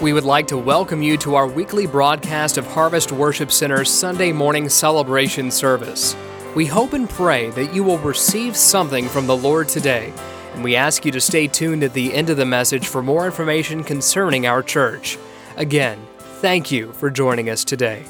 We would like to welcome you to our weekly broadcast of Harvest Worship Center's Sunday morning celebration service. We hope and pray that you will receive something from the Lord today, and we ask you to stay tuned at the end of the message for more information concerning our church. Again, thank you for joining us today.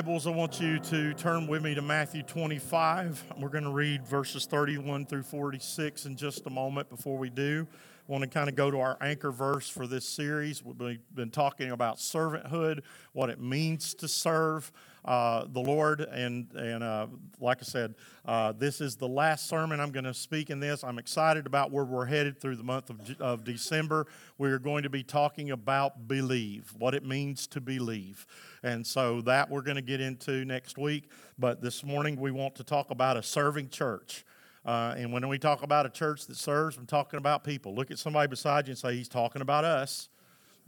Bibles, I want you to turn with me to Matthew 25. We're going to read verses 31 through 46 in just a moment. Before we do, I want to kind of go to our anchor verse for this series. We've been talking about servanthood, what it means to serve uh, the Lord. And, and uh, like I said, uh, this is the last sermon I'm going to speak in this. I'm excited about where we're headed through the month of, of December. We are going to be talking about believe, what it means to believe. And so that we're going to get into next week. But this morning we want to talk about a serving church. Uh, and when we talk about a church that serves, I'm talking about people. Look at somebody beside you and say, He's talking about us.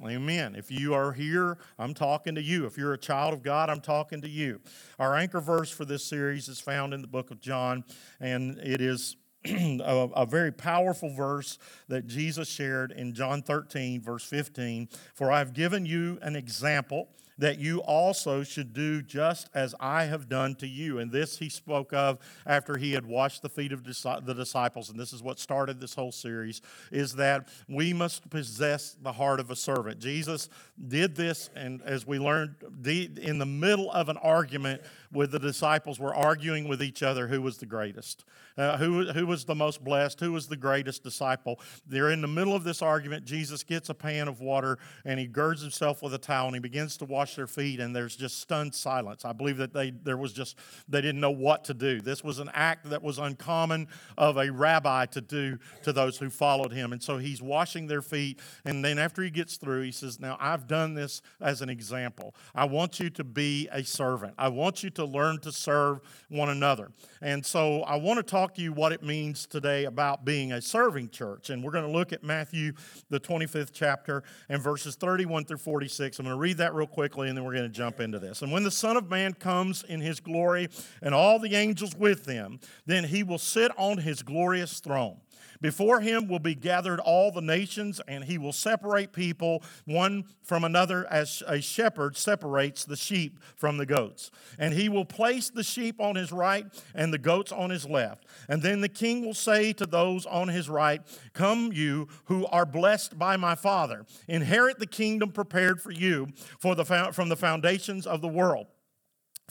Amen. If you are here, I'm talking to you. If you're a child of God, I'm talking to you. Our anchor verse for this series is found in the book of John, and it is a, a, very powerful verse that Jesus shared in John 13, verse 15. For I've given you an example that you also should do just as I have done to you. And this he spoke of after he had washed the feet of the disciples. And this is what started this whole series is that we must possess the heart of a servant. Jesus did this, and as we learned, in the middle of an argument with the disciples were arguing with each other who was the greatest, uh, who, who was the most blessed, who was the greatest disciple. They're in the middle of this argument. Jesus gets a pan of water and he girds himself with a towel and he begins to wash their feet, and there's just stunned silence. I believe that they there was just they didn't know what to do. This was an act that was uncommon of a rabbi to do to those who followed him. And so he's washing their feet, and then after he gets through, he says, Now I've done this as an example. I want you to be a servant. I want you to learn to serve one another. And so I want to talk to you what it means today about being a serving church. And we're going to look at Matthew, the 25th chapter, and verses 31 through 46. I'm going to read that real quickly, and then we're going to jump into this. And when the Son of Man comes in his glory and all the angels with him, then he will sit on his glorious throne. Before him will be gathered all the nations, and he will separate people one from another as a shepherd separates the sheep from the goats. And he will place the sheep on his right and the goats on his left. And then the king will say to those on his right, Come, you who are blessed by my Father, inherit the kingdom prepared for you for the, from the foundations of the world.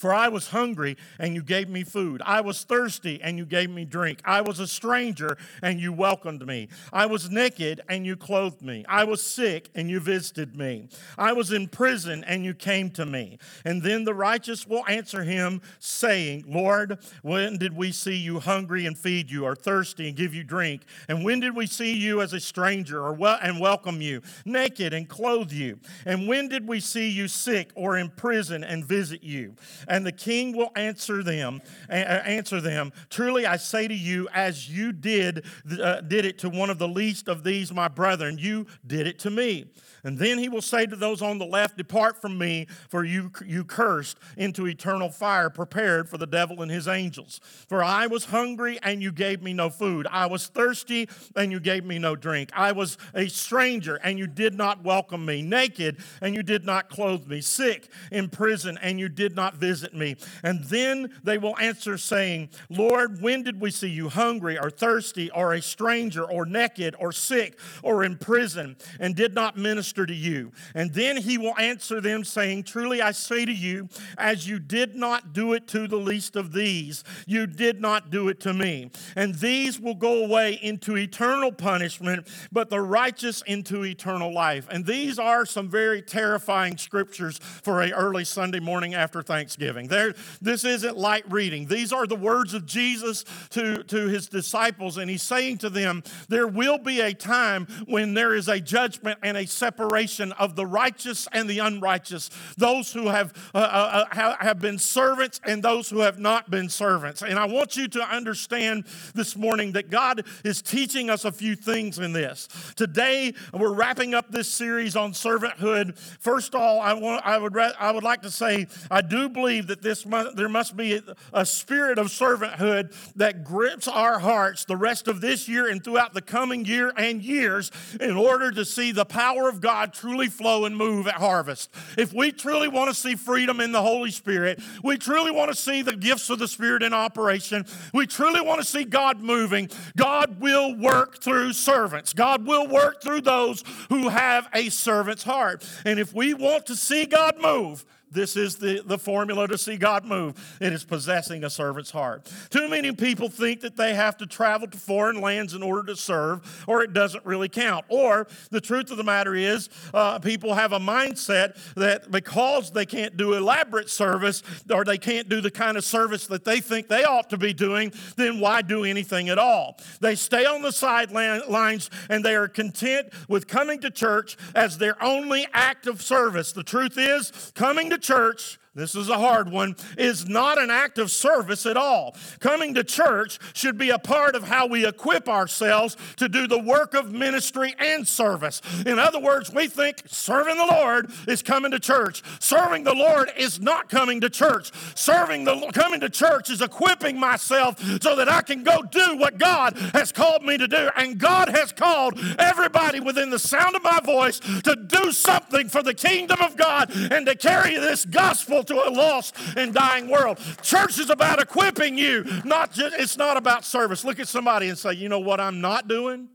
For I was hungry, and you gave me food. I was thirsty, and you gave me drink. I was a stranger, and you welcomed me. I was naked, and you clothed me. I was sick, and you visited me. I was in prison, and you came to me. And then the righteous will answer him, saying, Lord, when did we see you hungry and feed you, or thirsty and give you drink? And when did we see you as a stranger or wel- and welcome you, naked and clothe you? And when did we see you sick or in prison and visit you? And the king will answer them, answer them, truly I say to you, as you did, uh, did it to one of the least of these my brethren, you did it to me. And then he will say to those on the left, Depart from me, for you, you cursed, into eternal fire prepared for the devil and his angels. For I was hungry, and you gave me no food. I was thirsty, and you gave me no drink. I was a stranger, and you did not welcome me. Naked, and you did not clothe me. Sick, in prison, and you did not visit me. And then they will answer, saying, Lord, when did we see you hungry, or thirsty, or a stranger, or naked, or sick, or in prison, and did not minister? Minister to you. And then he will answer them, saying, Truly I say to you, as you did not do it to the least of these, you did not do it to me. And these will go away into eternal punishment, but the righteous into eternal life. And these are some very terrifying scriptures for a early Sunday morning after Thanksgiving. There, this isn't light reading. These are the words of Jesus to, to his disciples, and he's saying to them, There will be a time when there is a judgment and a separation separation of the righteous and the unrighteous, those who have, uh, uh, uh have been servants and those who have not been servants. And I want you to understand this morning that God is teaching us a few things in this. Today, we're wrapping up this series on servanthood. First of all, I, want, I, would, I would like to say I do believe that this there must be a spirit of servanthood that grips our hearts the rest of this year and throughout the coming year and years in order to see the power of God truly flow and move at harvest. If we truly want to see freedom in the Holy Spirit, we truly want to see the gifts of the Spirit in operation, we truly want to see God moving, God will work through servants. God will work through those who have a servant's heart. And if we want to see God move, this is the, the formula to see God move. It is possessing a servant's heart. Too many people think that they have to travel to foreign lands in order to serve, or it doesn't really count. Or the truth of the matter is, uh, people have a mindset that because they can't do elaborate service or they can't do the kind of service that they think they ought to be doing, then why do anything at all? They stay on the sidelines and they are content with coming to church as their only act of service. The truth is, coming to church this is a hard one, is not an act of service at all. Coming to church should be a part of how we equip ourselves to do the work of ministry and service. In other words, we think serving the Lord is coming to church. Serving the Lord is not coming to church. Serving the coming to church is equipping myself so that I can go do what God has called me to do. And God has called everybody within the sound of my voice to do something for the kingdom of God and to carry this gospel to a lost and dying world. Church is about equipping you, not just, it's not about service. Look at somebody and say, you know what I'm not doing?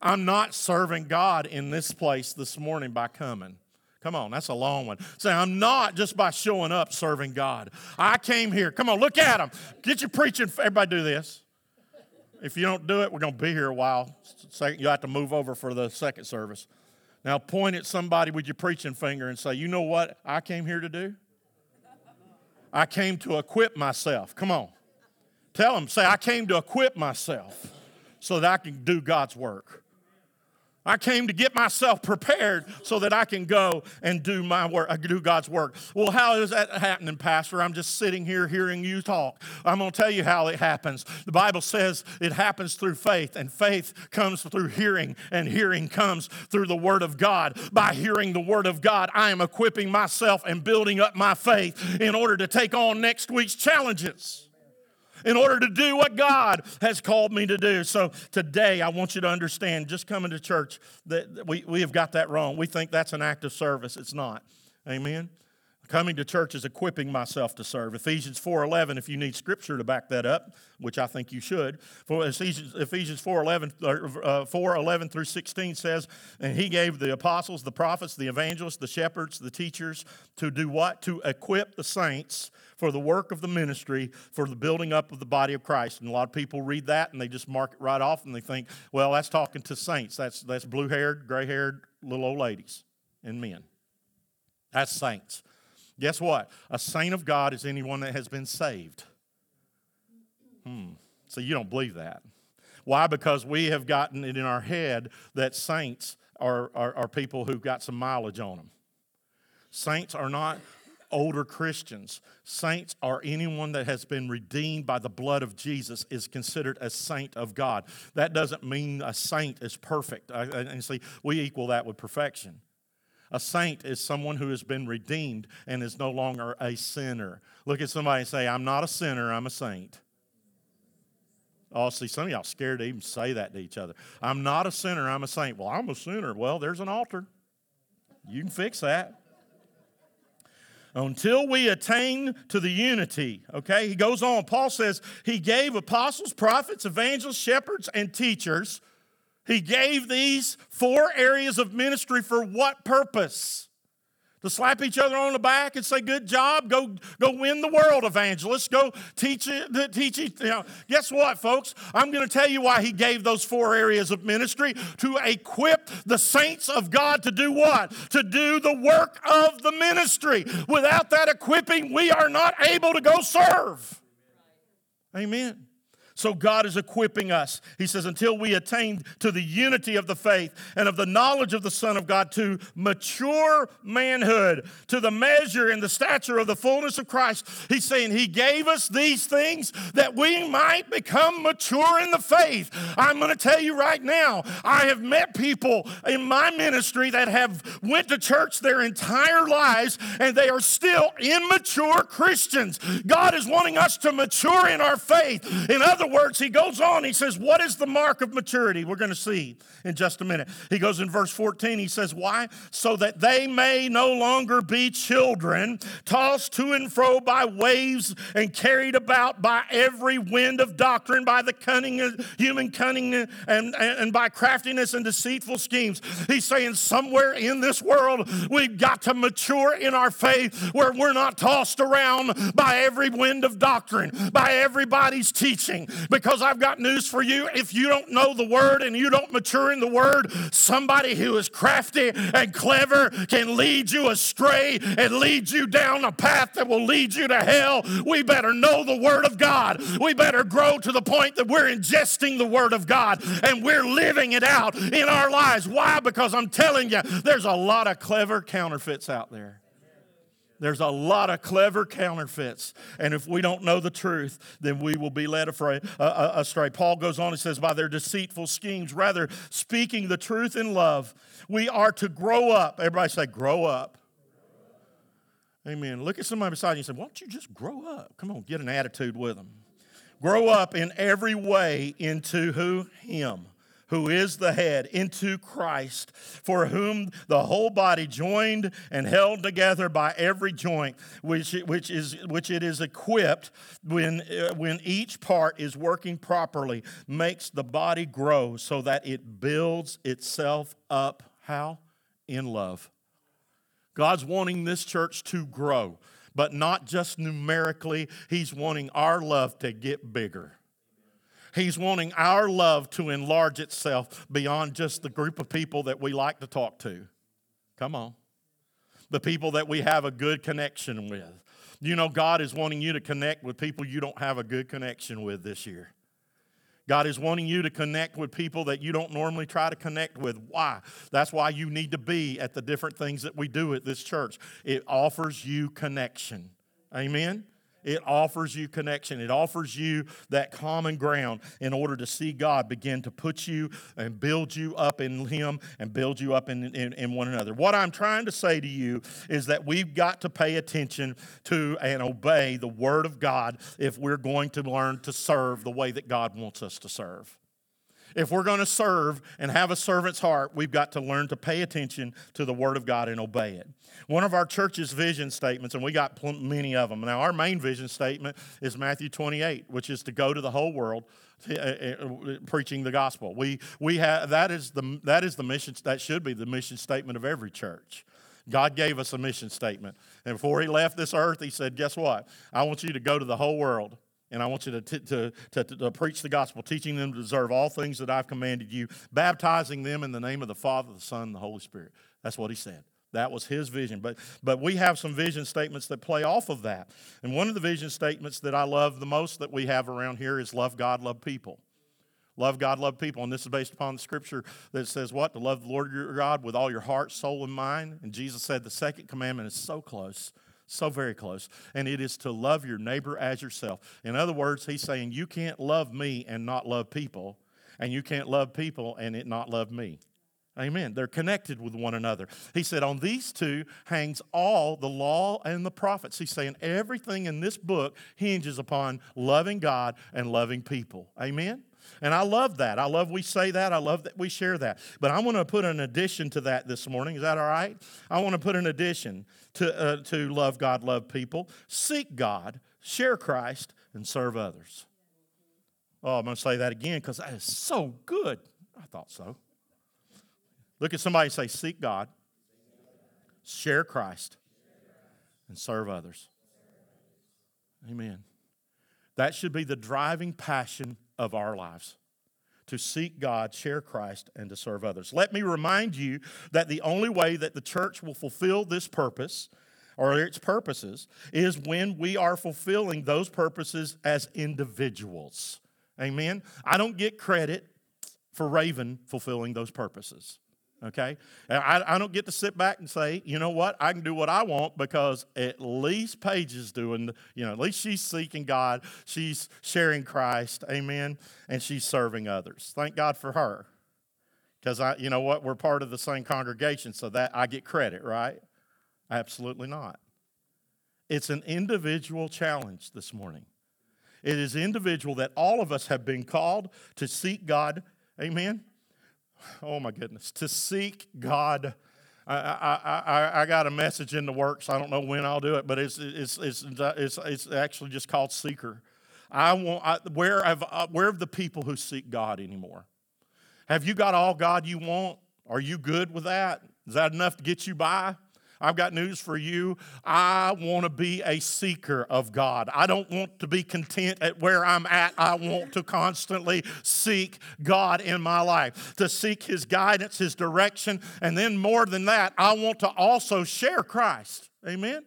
I'm not serving God in this place this morning by coming. Come on, that's a long one. Say, I'm not just by showing up serving God. I came here. Come on, look at them. Get your preaching. Everybody do this. If you don't do it, we're going to be here a while. Second, You have to move over for the second service. Now point at somebody with your preaching finger and say, You know what I came here to do? I came to equip myself. Come on. Tell them, say, I came to equip myself so that I can do God's work. I came to get myself prepared so that I can go and do my work, uh, do God's work. Well, how is that happening, Pastor? I'm just sitting here hearing you talk. I'm going to tell you how it happens. The Bible says it happens through faith, and faith comes through hearing, and hearing comes through the Word of God. By hearing the Word of God, I am equipping myself and building up my faith in order to take on next week's challenges in order to do what God has called me to do. So today, I want you to understand just coming to church that we, we have got that wrong. We think that's an act of service. It's not. Amen. Coming to church is equipping myself to serve. Ephesians 4:11 if you need scripture to back that up, which I think you should. For Ephesians, Ephesians 4:11 uh, 4:11 through 16 says, "And he gave the apostles, the prophets, the evangelists, the shepherds, the teachers to do what? To equip the saints for the work of the ministry, for the building up of the body of Christ." And a lot of people read that and they just mark it right off and they think, "Well, that's talking to saints. That's that's blue-haired, gray-haired little old ladies and men." That's saints. Guess what? A saint of God is anyone that has been saved. Hmm. So you don't believe that. Why? Because we have gotten it in our head that saints are, are, are people who've got some mileage on them. Saints are not older Christians. Saints are anyone that has been redeemed by the blood of Jesus is considered a saint of God. That doesn't mean a saint is perfect. And see, we equal that with perfection. A saint is someone who has been redeemed and is no longer a sinner. Look at somebody and say, I'm not a sinner, I'm a saint. Oh, see, some of y'all scared to even say that to each other. I'm not a sinner, I'm a saint. Well, I'm a sinner. Well, there's an altar. You can fix that. Until we attain to the unity, okay? He goes on. Paul says, He gave apostles, prophets, evangelists, shepherds, and teachers he gave these four areas of ministry for what purpose? To slap each other on the back and say, "Good job, go go win the world, evangelists. Go teach it, teach it." You know, guess what, folks? I'm going to tell you why he gave those four areas of ministry to equip the saints of God to do what? To do the work of the ministry. Without that equipping, we are not able to go serve. Amen. So God is equipping us. He says, until we attain to the unity of the faith and of the knowledge of the Son of God, to mature manhood, to the measure and the stature of the fullness of Christ. He's saying He gave us these things that we might become mature in the faith. I'm going to tell you right now, I have met people in my ministry that have went to church their entire lives and they are still immature Christians. God is wanting us to mature in our faith. In other words, he goes on, he says, What is the mark of maturity? We're going to see in just a minute. He goes in verse 14, he says, Why? So that they may no longer be children, tossed to and fro by waves and carried about by every wind of doctrine, by the cunning, human cunning, and, and, and by craftiness and deceitful schemes. He's saying, Somewhere in this world, we've got to mature in our faith where we're not tossed around by every wind of doctrine, by everybody's teaching, because I've got news for you. If you don't know the word and you don't mature in the word, somebody who is crafty and clever can lead you astray and lead you down a path that will lead you to hell. We better know the word of God. We better grow to the point that we're ingesting the word of God and we're living it out in our lives. Why? Because I'm telling you, there's a lot of clever counterfeits out there. There's a lot of clever counterfeits. And if we don't know the truth, then we will be led uh, uh, astray. Paul goes on and says, by their deceitful schemes, rather speaking the truth in love, we are to grow up. Everybody say, grow up. Amen. Look at somebody beside you and say, why don't you just grow up? Come on, get an attitude with them. Grow up in every way into who? Him who is the head, into Christ, for whom the whole body joined and held together by every joint, which, which, is, which it is equipped when, uh, when each part is working properly, makes the body grow so that it builds itself up. How? In love. God's wanting this church to grow, but not just numerically, He's wanting our love to get bigger. He's wanting our love to enlarge itself beyond just the group of people that we like to talk to. Come on. The people that we have a good connection with. You know, God is wanting you to connect with people you don't have a good connection with this year. God is wanting you to connect with people that you don't normally try to connect with. Why? That's why you need to be at the different things that we do at this church. It offers you connection. Amen? It offers you connection. It offers you that common ground in order to see God begin to put you and build you up in Him and build you up in, in, in one another. What I'm trying to say to you is that we've got to pay attention to and obey the Word of God if we're going to learn to serve the way that God wants us to serve. If we're going to serve and have a servant's heart, we've got to learn to pay attention to the Word of God and obey it. One of our church's vision statements, and we got many of them. Now, our main vision statement is Matthew 28, which is to go to the whole world. Uh, uh, preaching the gospel. We, we have, that, is the, that is the mission, that should be the mission statement of every church. God gave us a mission statement. And before he left this earth, he said, Guess what? I want you to go to the whole world and I want you to, t- to, to, to, preach the gospel, teaching them to deserve all things that I've commanded you, baptizing them in the name of the Father, the Son, and the Holy Spirit. That's what he said. That was his vision. But, but we have some vision statements that play off of that. And one of the vision statements that I love the most that we have around here is love God, love people. Love God, love people. And this is based upon the scripture that says what? To love the Lord your God with all your heart, soul, and mind. And Jesus said the second commandment is so close so very close. And it is to love your neighbor as yourself. In other words, he's saying you can't love me and not love people, and you can't love people and it not love me. Amen. They're connected with one another. He said, On these two hangs all the law and the prophets. He's saying everything in this book hinges upon loving God and loving people. Amen. And I love that. I love we say that. I love that we share that. But I want to put an addition to that this morning. Is that all right? I want to put an addition to, uh, to love God, love people, seek God, share Christ, and serve others. Oh, I'm going to say that again because that is so good. I thought so. Look at somebody and say, Seek God, share Christ, and serve others. Amen. That should be the driving passion of our lives to seek God, share Christ, and to serve others. Let me remind you that the only way that the church will fulfill this purpose or its purposes is when we are fulfilling those purposes as individuals. Amen. I don't get credit for Raven fulfilling those purposes. Okay? I, I don't get to sit back and say, you know what, I can do what I want because at least Paige is doing, you know, at least she's seeking God, she's sharing Christ, amen, and she's serving others. Thank God for her. Because I, you know what, we're part of the same congregation, so that I get credit, right? Absolutely not. It's an individual challenge this morning. It is individual that all of us have been called to seek God. Amen. Oh my goodness, to seek God. I, I, I, I got a message in the works. I don't know when I'll do it, but it's, it's, it's, it's, it's actually just called Seeker. I want, I, where, have, uh, where have the people who seek God anymore? Have you got all God you want? Are you good with that? Is that enough to get you by? I've got news for you. I want to be a seeker of God. I don't want to be content at where I'm at. I want to constantly seek God in my life, to seek His guidance, His direction. And then, more than that, I want to also share Christ. Amen?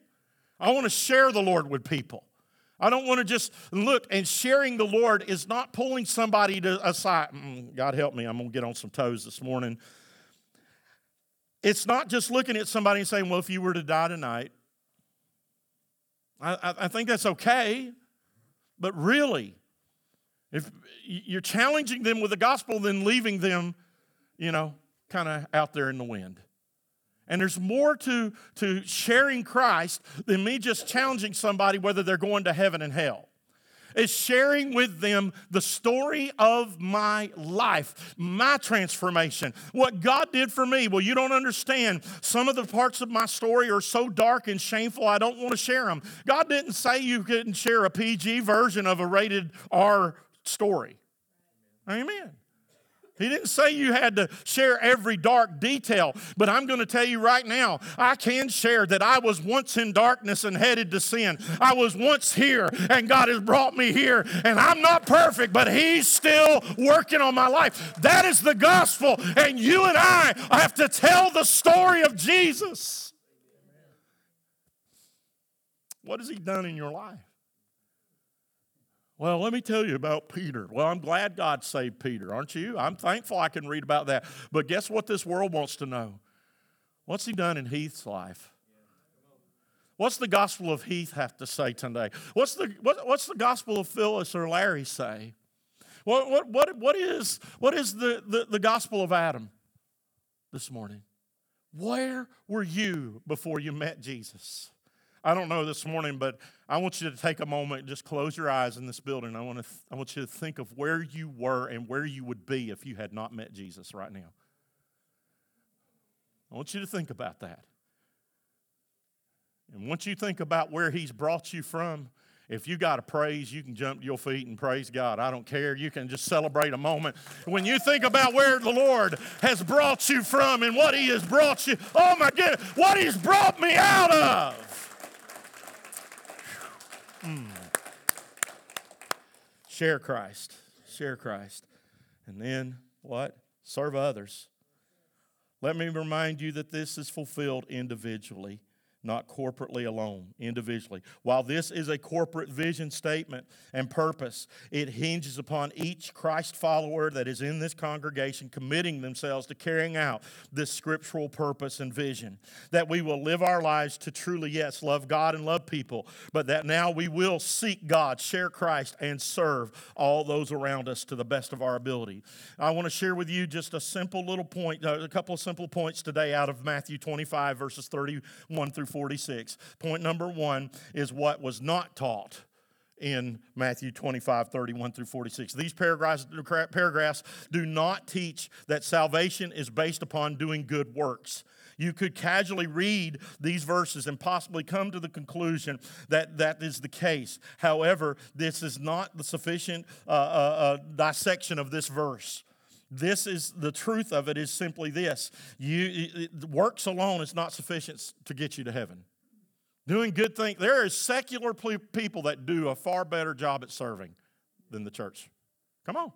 I want to share the Lord with people. I don't want to just look, and sharing the Lord is not pulling somebody to aside. Mm, God help me, I'm going to get on some toes this morning. It's not just looking at somebody and saying, well, if you were to die tonight, I, I think that's okay. But really, if you're challenging them with the gospel, then leaving them, you know, kind of out there in the wind. And there's more to, to sharing Christ than me just challenging somebody whether they're going to heaven and hell is sharing with them the story of my life, my transformation, what God did for me. Well, you don't understand. Some of the parts of my story are so dark and shameful, I don't want to share them. God didn't say you couldn't share a PG version of a rated R story. Amen. He didn't say you had to share every dark detail, but I'm going to tell you right now, I can share that I was once in darkness and headed to sin. I was once here, and God has brought me here, and I'm not perfect, but He's still working on my life. That is the gospel, and you and I have to tell the story of Jesus. What has He done in your life? Well, let me tell you about Peter. Well, I'm glad God saved Peter, aren't you? I'm thankful I can read about that. But guess what this world wants to know? What's he done in Heath's life? What's the gospel of Heath have to say today? What's the, what, what's the gospel of Phyllis or Larry say? What, what, what, what is, what is the, the, the gospel of Adam this morning? Where were you before you met Jesus? I don't know this morning, but I want you to take a moment just close your eyes in this building. I want, to th- I want you to think of where you were and where you would be if you had not met Jesus right now. I want you to think about that. And once you think about where He's brought you from, if you got a praise, you can jump to your feet and praise God. I don't care. You can just celebrate a moment. When you think about where the Lord has brought you from and what He has brought you, oh my goodness, what He's brought me out of. Mm. Share Christ. Share Christ. And then what? Serve others. Let me remind you that this is fulfilled individually not corporately alone, individually. While this is a corporate vision statement and purpose, it hinges upon each Christ follower that is in this congregation committing themselves to carrying out this scriptural purpose and vision. That we will live our lives to truly, yes, love God and love people, but that now we will seek God, share Christ, and serve all those around us to the best of our ability. I want to share with you just a simple little point, uh, a couple of simple points today out of Matthew 25, verses 31 through 46. Point number one is what was not taught in Matthew 25, 31 through 46. These paragraphs, paragraphs do not teach that salvation is based upon doing good works. You could casually read these verses and possibly come to the conclusion that that is the case. However, this is not the sufficient uh, uh, uh, dissection of this verse. This is the truth of it is simply this. You works alone is not sufficient to get you to heaven. Doing good things. There are secular people that do a far better job at serving than the church. Come on.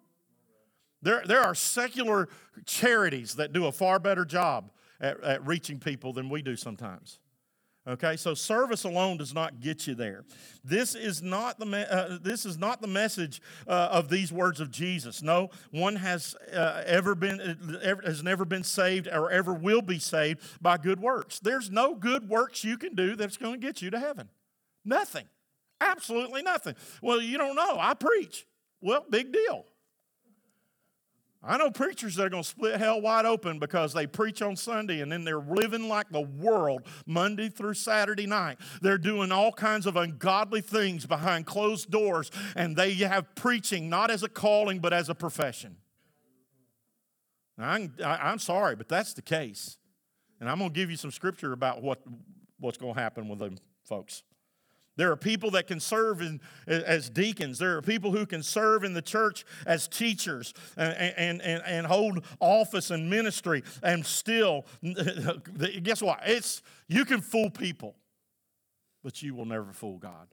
There, there are secular charities that do a far better job at, at reaching people than we do sometimes. Okay, so service alone does not get you there. This is not the me- uh, this is not the message uh, of these words of Jesus. No one has uh, ever been uh, ever, has never been saved or ever will be saved by good works. There's no good works you can do that's going to get you to heaven. Nothing, absolutely nothing. Well, you don't know. I preach. Well, big deal. I know preachers that are going to split hell wide open because they preach on Sunday and then they're living like the world Monday through Saturday night. They're doing all kinds of ungodly things behind closed doors and they have preaching not as a calling but as a profession. I'm, I'm sorry, but that's the case. And I'm going to give you some scripture about what, what's going to happen with them folks. There are people that can serve in, as deacons. There are people who can serve in the church as teachers and, and, and, hold office and ministry. And still, guess what? It's, you can fool people, but you will never fool God.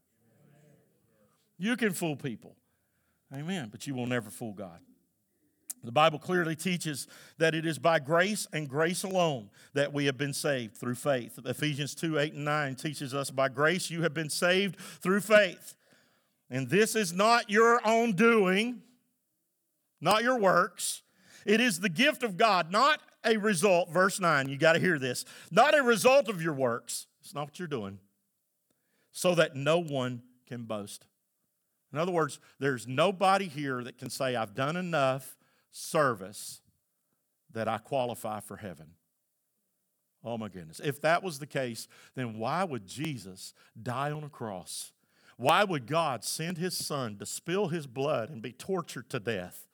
You can fool people. Amen. But you will never fool God. The Bible clearly teaches that it is by grace and grace alone that we have been saved through faith. Ephesians 2 8 and 9 teaches us by grace you have been saved through faith. And this is not your own doing, not your works. It is the gift of God, not a result. Verse 9, you got to hear this. Not a result of your works. It's not what you're doing. So that no one can boast. In other words, there's nobody here that can say, I've done enough service that I qualify for heaven. Oh my goodness. If that was the case, then why would Jesus die on a cross? Why would God send his son to spill his blood and be tortured to death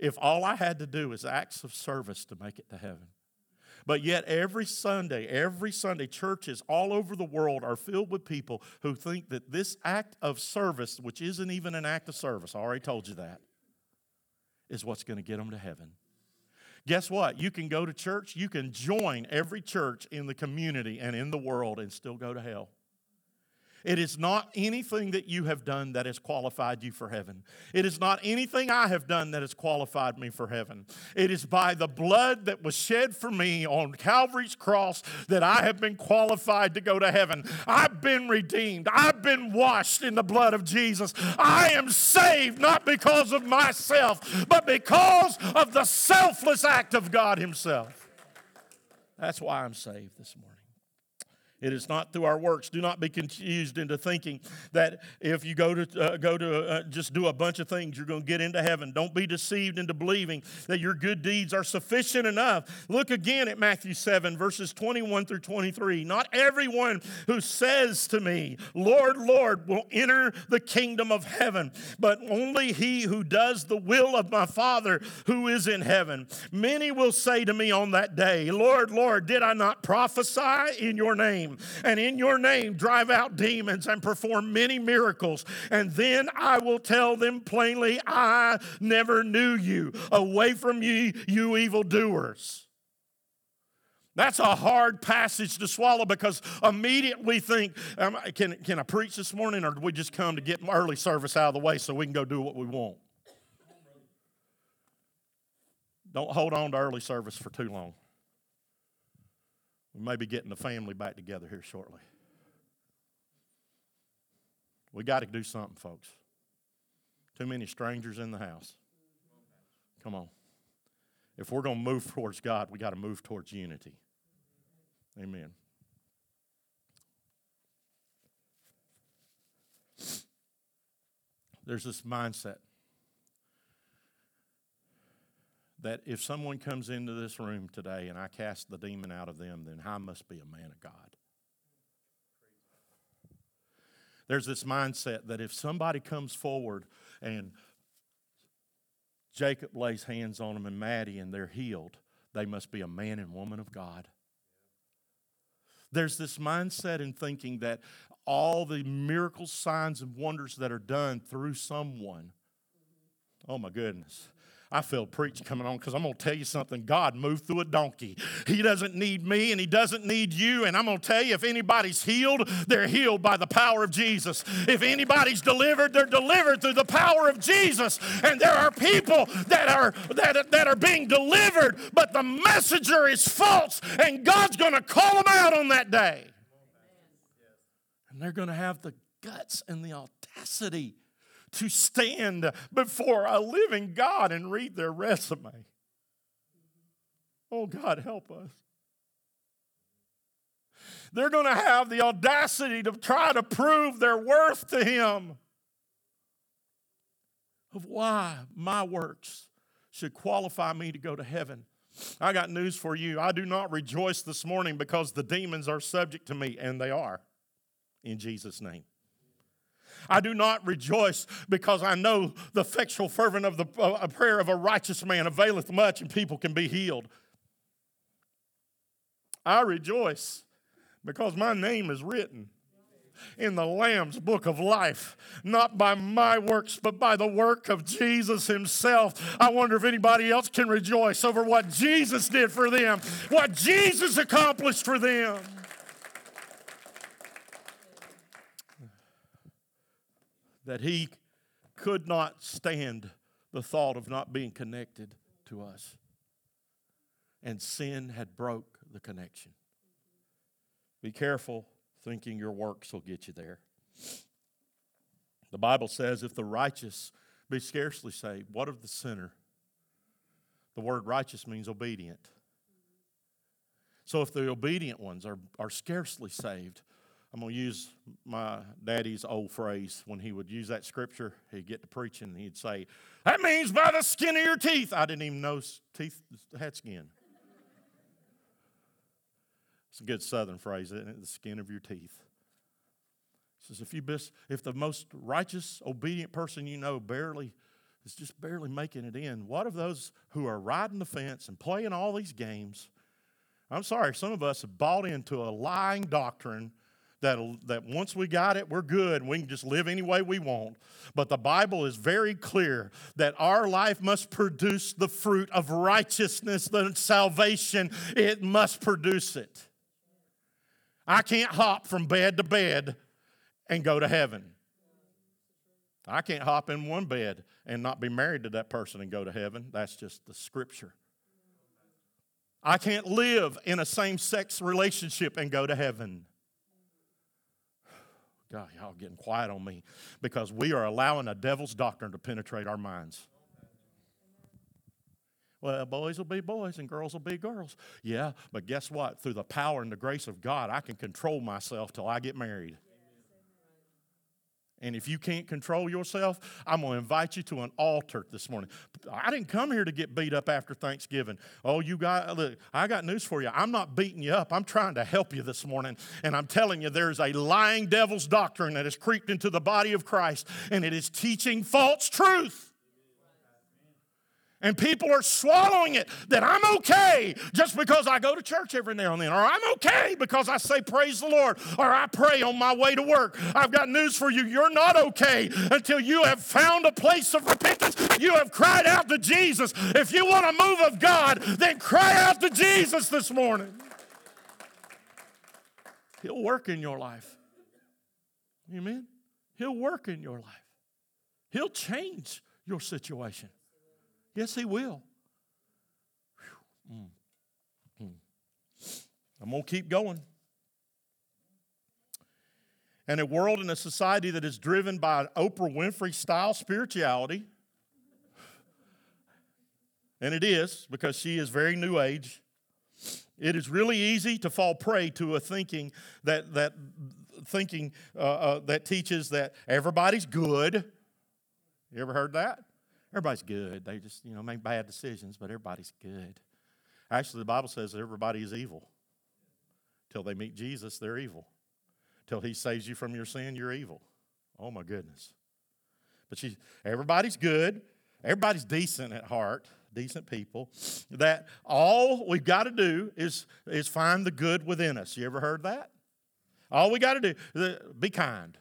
if all I had to do is acts of service to make it to heaven? But yet, every Sunday, every Sunday, churches all over the world are filled with people who think that this act of service, which isn't even an act of service, I already told you that, is what's going to get them to heaven. Guess what? You can go to church, you can join every church in the community and in the world and still go to hell. It is not anything that you have done that has qualified you for heaven. It is not anything I have done that has qualified me for heaven. It is by the blood that was shed for me on Calvary's cross that I have been qualified to go to heaven. I've been redeemed. I've been washed in the blood of Jesus. I am saved not because of myself, but because of the selfless act of God Himself. That's why I'm saved this morning. It is not through our works. Do not be confused into thinking that if you go to uh, go to uh, just do a bunch of things, you're going to get into heaven. Don't be deceived into believing that your good deeds are sufficient enough. Look again at Matthew 7 verses 21 through 23. Not everyone who says to me, "Lord, Lord," will enter the kingdom of heaven, but only he who does the will of my Father who is in heaven. Many will say to me on that day, "Lord, Lord, did I not prophesy in your name?" Name, and in your name drive out demons and perform many miracles. And then I will tell them plainly, I never knew you. Away from you, you evildoers. That's a hard passage to swallow because immediately think, um, can, can I preach this morning or do we just come to get early service out of the way so we can go do what we want? Don't hold on to early service for too long. We may be getting the family back together here shortly. We got to do something, folks. Too many strangers in the house. Come on. If we're going to move towards God, we got to move towards unity. Amen. There's this mindset that if someone comes into this room today and I cast the demon out of them, then I must be a man of God. There's this mindset that if somebody comes forward and Jacob lays hands on them and Maddie and they're healed, they must be a man and woman of God. There's this mindset in thinking that all the miracles, signs, and wonders that are done through someone, oh my goodness, I feel preach coming on because I'm going to tell you something. God moved through a donkey. He doesn't need me and He doesn't need you. And I'm going to tell you if anybody's healed, they're healed by the power of Jesus. If anybody's delivered, they're delivered through the power of Jesus. And there are people that are, that, that are being delivered, but the messenger is false, and God's going to call them out on that day. And they're going to have the guts and the audacity to stand before a living God and read their resume. Oh, God, help us. They're going to have the audacity to try to prove their worth to Him of why my works should qualify me to go to heaven. I got news for you. I do not rejoice this morning because the demons are subject to me, and they are, in Jesus' name. I do not rejoice because I know the effectual fervent of the uh, prayer of a righteous man availeth much and people can be healed. I rejoice because my name is written in the Lamb's book of life, not by my works, but by the work of Jesus Himself. I wonder if anybody else can rejoice over what Jesus did for them, what Jesus accomplished for them. That He could not stand the thought of not being connected to us. And sin had broke the connection. Be careful thinking your works will get you there. The Bible says, if the righteous be scarcely saved, what of the sinner? The word righteous means obedient. So if the obedient ones are, are scarcely saved, I'm going to use my daddy's old phrase. When he would use that scripture, he'd get to preaching and he'd say, That means by the skin of your teeth. I didn't even know teeth had skin. It's a good southern phrase, isn't it? The skin of your teeth. He says, if, you bis- if the most righteous, obedient person you know barely is just barely making it in, what of those who are riding the fence and playing all these games? I'm sorry, some of us have bought into a lying doctrine that, that once we got it, we're good we can just live any way we want. But the Bible is very clear that our life must produce the fruit of righteousness, the salvation, it must produce it. I can't hop from bed to bed and go to heaven. I can't hop in one bed and not be married to that person and go to heaven. That's just the scripture. I can't live in a same sex relationship and go to heaven. God, y'all getting quiet on me because we are allowing a devil's doctrine to penetrate our minds. Well, boys will be boys and girls will be girls. Yeah, but guess what? Through the power and the grace of God, I can control myself till I get married. And if you can't control yourself, I'm going to invite you to an altar this morning. I didn't come here to get beat up after Thanksgiving. Oh, you got, look, I got news for you. I'm not beating you up. I'm trying to help you this morning. And I'm telling you, there's a lying devil's doctrine that has creeped into the body of Christ, and it is teaching false truth. And people are swallowing it that I'm okay just because I go to church every now and then, or I'm okay because I say praise the Lord, or I pray on my way to work. I've got news for you. You're not okay until you have found a place of repentance. You have cried out to Jesus. If you want a move of God, then cry out to Jesus this morning. He'll work in your life. Amen? He'll work in your life. He'll change your situation. Yes, He will. Mm. Mm. I'm going to keep going. And a world and a society that is driven by an Oprah Winfrey style spirituality, and it is because she is very new age. It is really easy to fall prey to a thinking that that thinking uh, uh, that teaches that everybody's good. You ever heard that? Everybody's good. They just, you know, make bad decisions, but everybody's good. Actually, the Bible says everybody is evil. Till they meet Jesus, they're evil. Till he saves you from your sin, you're evil. Oh my goodness. But she, everybody's good. Everybody's decent at heart, decent people. That all we've got to do is, is find the good within us. You ever heard that? All we got to do, be kind.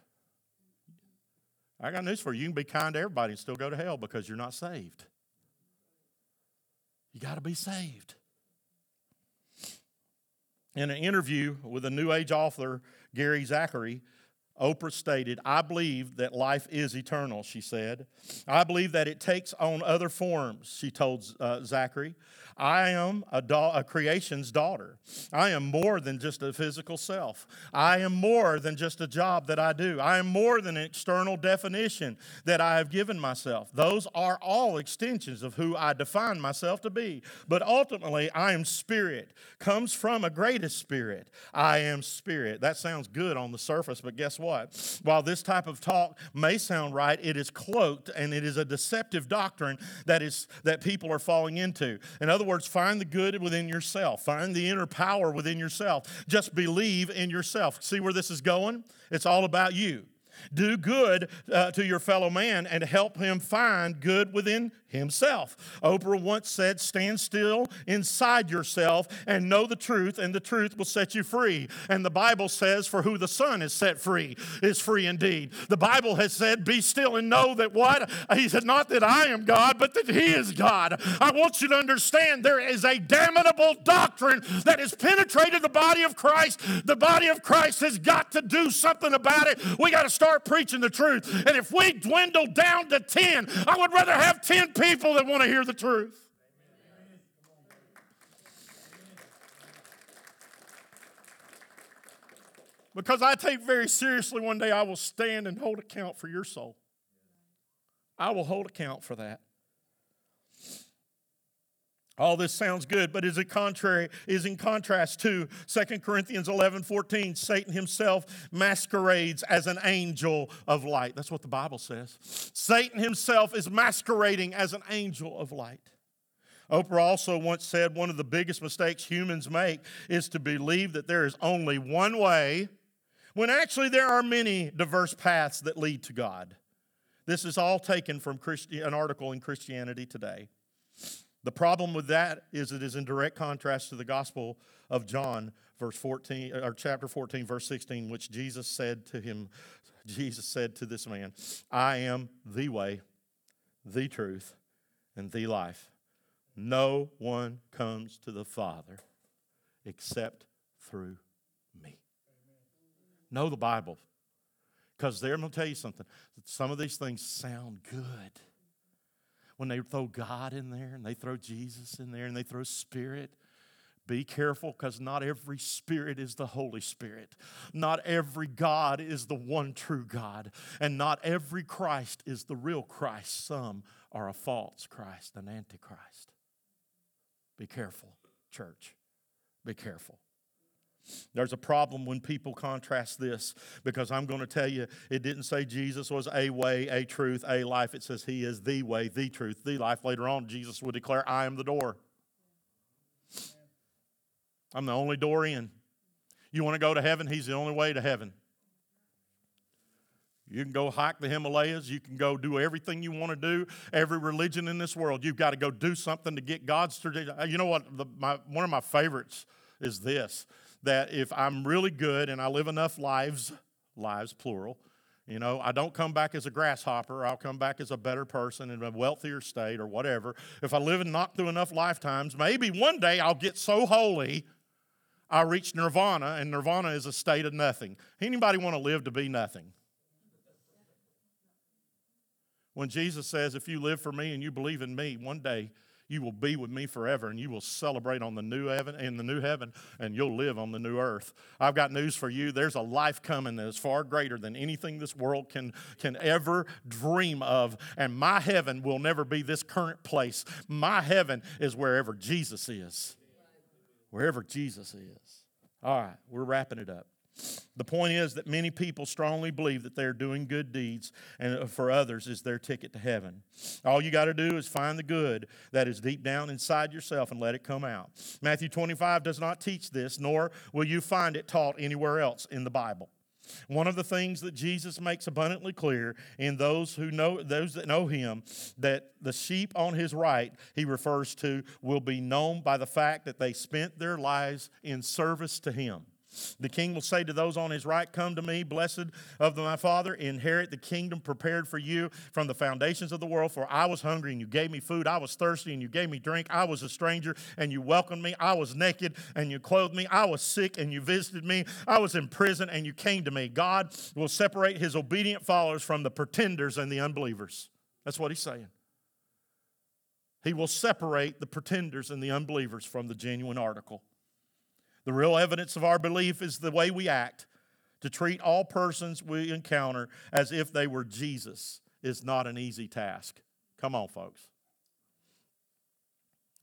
I got news for you. You can be kind to everybody and still go to hell because you're not saved. You got to be saved. In an interview with a New Age author, Gary Zachary, Oprah stated, I believe that life is eternal, she said. I believe that it takes on other forms, she told uh, Zachary. I am a, a, creation's daughter. I am more than just a physical self. I am more than just a job that I do. I am more than an external definition that I have given myself. Those are all extensions of who I define myself to be. But ultimately, I am spirit, comes from a greatest spirit. I am spirit. That sounds good on the surface, but guess what? While this type of talk may sound right, it is cloaked and it is a deceptive doctrine that is that people are falling into. In other words, find the good within yourself, find the inner power within yourself. Just believe in yourself. See where this is going? It's all about you. Do good uh, to your fellow man and help him find good within himself. Oprah once said, Stand still inside yourself and know the truth, and the truth will set you free. And the Bible says, For who the Son is set free is free indeed. The Bible has said, Be still and know that what? He said, Not that I am God, but that He is God. I want you to understand there is a damnable doctrine that has penetrated the body of Christ. The body of Christ has got to do something about it. We got to start preaching the truth. And if we dwindle down to 10, I would rather have 10 people that want to hear the truth. Because I take very seriously one day I will stand and hold account for your soul. I will hold account for that. All this sounds good, but is it contrary, is in contrast to 2 Corinthians 11, 14. Satan himself masquerades as an angel of light. That's what the Bible says. Satan himself is masquerading as an angel of light. Oprah also once said one of the biggest mistakes humans make is to believe that there is only one way, when actually there are many diverse paths that lead to God. This is all taken from Christi- an article in Christianity Today. The problem with that is it is in direct contrast to the Gospel of John, verse 14, or chapter 14, verse 16, which Jesus said to him, Jesus said to this man, I am the way, the truth, and the life. No one comes to the Father except through me. Know the Bible. Because there, I'm going to tell you something. Some of these things sound good when they throw God in there and they throw Jesus in there and they throw Spirit. Be careful because not every spirit is the Holy Spirit. Not every God is the one true God. And not every Christ is the real Christ. Some are a false Christ, an antichrist. Be careful, church. Be careful. There's a problem when people contrast this because I'm going to tell you it didn't say Jesus was a way, a truth, a life. It says he is the way, the truth, the life. Later on, Jesus would declare, I am the door. I'm the only door in. You want to go to heaven? He's the only way to heaven. You can go hike the Himalayas. You can go do everything you want to do. Every religion in this world, you've got to go do something to get God's. You know what? The, my, one of my favorites is this that if I'm really good and I live enough lives, lives plural, you know, I don't come back as a grasshopper. I'll come back as a better person in a wealthier state or whatever. If I live and knock through enough lifetimes, maybe one day I'll get so holy I'll reach nirvana, and nirvana is a state of nothing. Anybody want to live to be nothing? When Jesus says, If you live for me and you believe in me, one day you will be with me forever and you will celebrate on the new heaven in the new heaven and you'll live on the new earth. I've got news for you. There's a life coming that is far greater than anything this world can can ever dream of and my heaven will never be this current place. My heaven is wherever jesus is. Wherever jesus is. All right we're wrapping it up the point is that many people strongly believe that they're doing good deeds, and for others is their ticket to heaven. All you got to do is find the good that is deep down inside yourself and let it come out. Matthew 25 does not teach this, nor will you find it taught anywhere else in the Bible. One of the things that Jesus makes abundantly clear in those who know those that know him that the sheep on his right he refers to will be known by the fact that they spent their lives in service to him. The king will say to those on his right, Come to me, blessed of my Father, inherit the kingdom prepared for you from the foundations of the world. For I was hungry, and you gave me food. I was thirsty, and you gave me drink. I was a stranger, and you welcomed me. I was naked, and you clothed me. I was sick, and you visited me. I was in prison, and you came to me. God will separate his obedient followers from the pretenders and the unbelievers. That's what he's saying. He will separate the pretenders and the unbelievers from the genuine article. The real evidence of our belief is the way we act. To treat all persons we encounter as if they were Jesus is not an easy task. Come on, folks.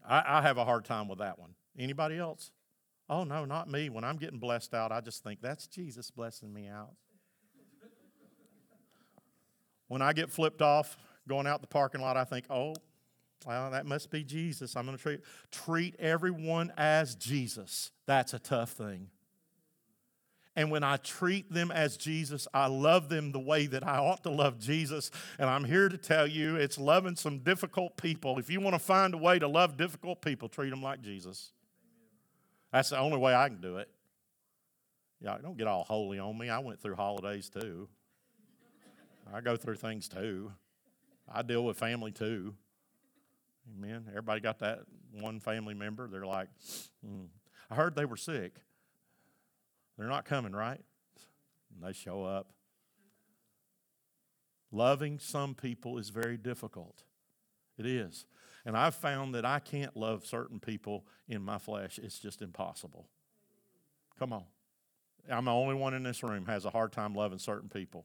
I, I have a hard time with that one. Anybody else? Oh, no, not me. When I'm getting blessed out, I just think that's Jesus blessing me out. When I get flipped off going out the parking lot, I think, oh, well, that must be Jesus. I'm going to treat treat everyone as Jesus. That's a tough thing. And when I treat them as Jesus, I love them the way that I ought to love Jesus. And I'm here to tell you it's loving some difficult people. If you want to find a way to love difficult people, treat them like Jesus. That's the only way I can do it. Yeah, don't get all holy on me. I went through holidays too. I go through things too. I deal with family too. Amen. Everybody got that one family member. They're like, mm. I heard they were sick. They're not coming, right? And they show up. Loving some people is very difficult. It is. And I've found that I can't love certain people in my flesh. It's just impossible. Come on. I'm the only one in this room has a hard time loving certain people.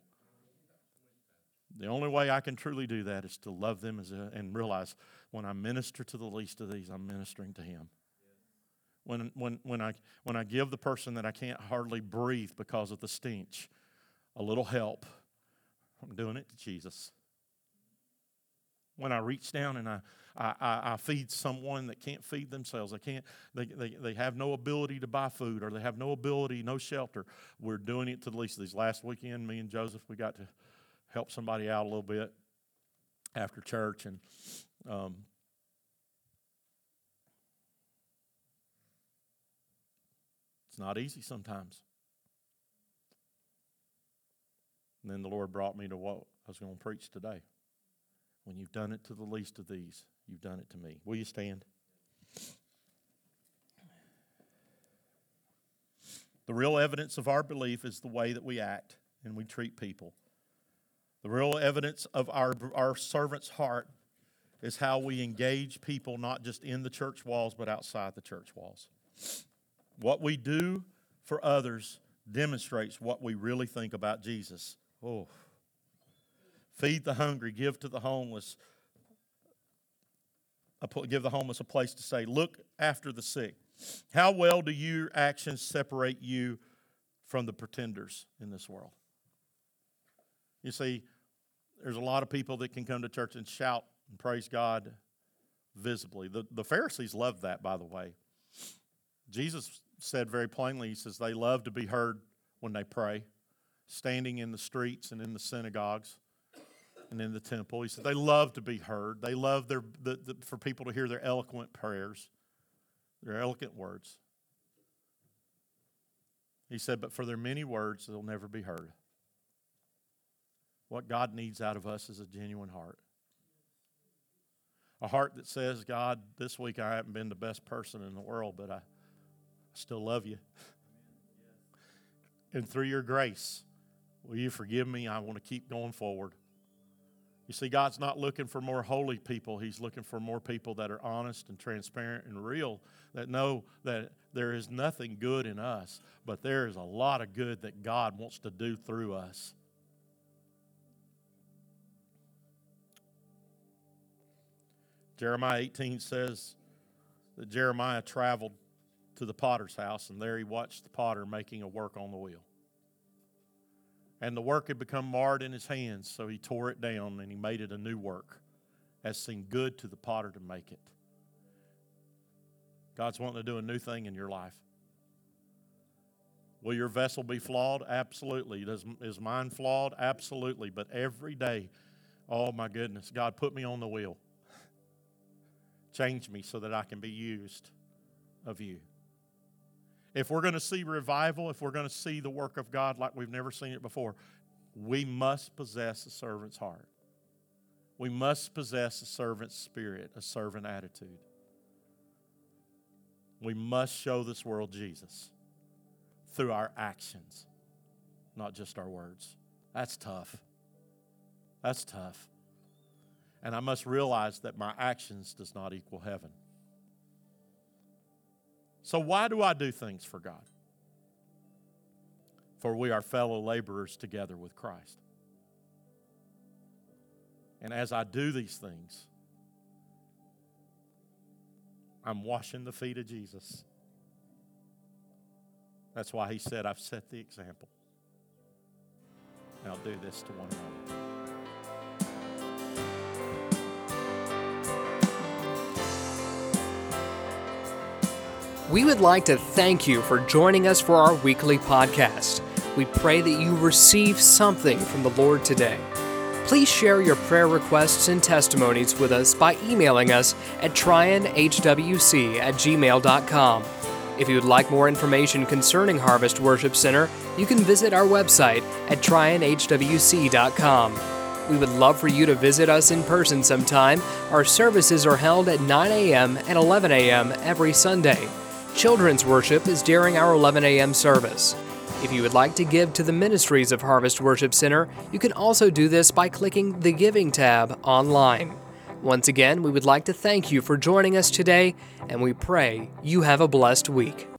The only way I can truly do that is to love them a, and realize when I minister to the least of these, I'm ministering to Him. When, when, when, I, when I give the person that I can't hardly breathe because of the stench a little help, I'm doing it to Jesus. When I reach down and I, I, I, I feed someone that can't feed themselves, they, can't, they, they, they have no ability to buy food or they have no ability, no shelter, we're doing it to the least of these. Last weekend, me and Joseph, we got to help somebody out a little bit after church, and um, it's not easy sometimes. And then the Lord brought me to what I was going to preach today. When you've done it to the least of these, you've done it to me. Will you stand? The real evidence of our belief is the way that we act and we treat people. The real evidence of our, our servant's heart is how we engage people, not just in the church walls, but outside the church walls. What we do for others demonstrates what we really think about Jesus. Oh. Feed the hungry, give to the homeless, give the homeless a place to stay. Look after the sick. How well do your actions separate you from the pretenders in this world? You see, there's a lot of people that can come to church and shout and praise God visibly. The, the Pharisees loved that, by the way. Jesus said very plainly, He says, they love to be heard when they pray, standing in the streets and in the synagogues and in the temple. He said, they love to be heard. They love their, the, the, for people to hear their eloquent prayers, their eloquent words. He said, but for their many words, they'll never be heard. What God needs out of us is a genuine heart. A heart that says, God, this week I haven't been the best person in the world, but I still love you. And through your grace, will you forgive me? I want to keep going forward. You see, God's not looking for more holy people. He's looking for more people that are honest and transparent and real, that know that there is nothing good in us, but there is a lot of good that God wants to do through us. Jeremiah 18 says that Jeremiah traveled to the potter's house, and there he watched the potter making a work on the wheel. And the work had become marred in his hands, so he tore it down and he made it a new work, as seemed good to the potter to make it. God's wanting to do a new thing in your life. Will your vessel be flawed? Absolutely. Does, is mine flawed? Absolutely. But every day, oh my goodness, God, put me on the wheel. Change me so that I can be used of you. If we're going to see revival, if we're going to see the work of God like we've never seen it before, we must possess a servant's heart. We must possess a servant's spirit, a servant attitude. We must show this world Jesus through our actions, not just our words. That's tough. That's tough. And I must realize that my actions does not equal heaven. So why do I do things for God? For we are fellow laborers together with Christ. And as I do these things, I'm washing the feet of Jesus. That's why he said, I've set the example. Now do this to one another. We would like to thank you for joining us for our weekly podcast. We pray that you receive something from the Lord today. Please share your prayer requests and testimonies with us by emailing us at trionhwc at gmail.com. If you would like more information concerning Harvest Worship Center, you can visit our website at trionhwc.com. We would love for you to visit us in person sometime. Our services are held at 9 a.m. and 11 a.m. every Sunday. Children's worship is during our 11 a.m. service. If you would like to give to the ministries of Harvest Worship Center, you can also do this by clicking the Giving tab online. Once again, we would like to thank you for joining us today, and we pray you have a blessed week.